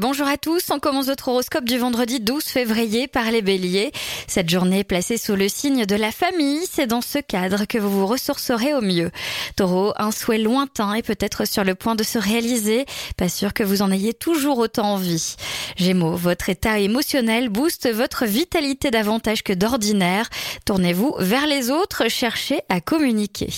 Bonjour à tous, on commence votre horoscope du vendredi 12 février par les béliers. Cette journée est placée sous le signe de la famille, c'est dans ce cadre que vous vous ressourcerez au mieux. Taureau, un souhait lointain est peut-être sur le point de se réaliser, pas sûr que vous en ayez toujours autant envie. Gémeaux, votre état émotionnel booste votre vitalité davantage que d'ordinaire. Tournez-vous vers les autres, cherchez à communiquer.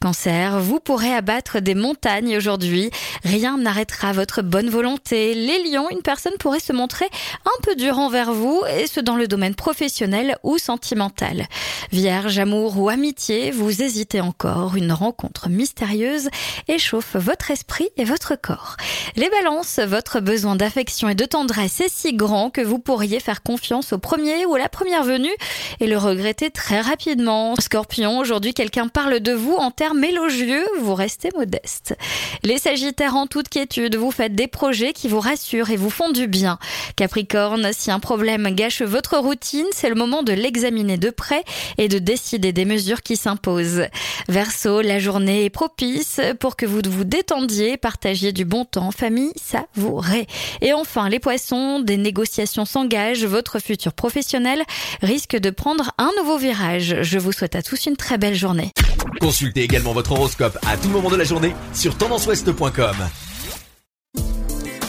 Cancer, vous pourrez abattre des montagnes aujourd'hui, rien n'arrêtera votre bonne volonté. Les lions, une personne pourrait se montrer un peu dure envers vous, et ce dans le domaine professionnel ou sentimental. Vierge, amour ou amitié, vous hésitez encore. Une rencontre mystérieuse échauffe votre esprit et votre corps. Les balances, votre besoin d'affection et de tendresse est si grand que vous pourriez faire confiance au premier ou à la première venue et le regretter très rapidement. Scorpion, aujourd'hui quelqu'un parle de vous en termes élogieux, vous restez modeste. Les sagittaires en toute quiétude, vous faites des projets qui vous rassurent et vous font du bien. Capricorne, si un problème gâche votre routine, c'est le moment de l'examiner de près et de décider des mesures qui s'imposent. Verseau, la journée est propice pour que vous vous détendiez, partagiez du bon temps, famille savourez. Et enfin, les poissons, des négociations s'engagent, votre futur professionnel risque de prendre un nouveau virage. Je vous souhaite à tous une très belle journée. Consultez également votre horoscope à tout moment de la journée sur tendanceouest.com.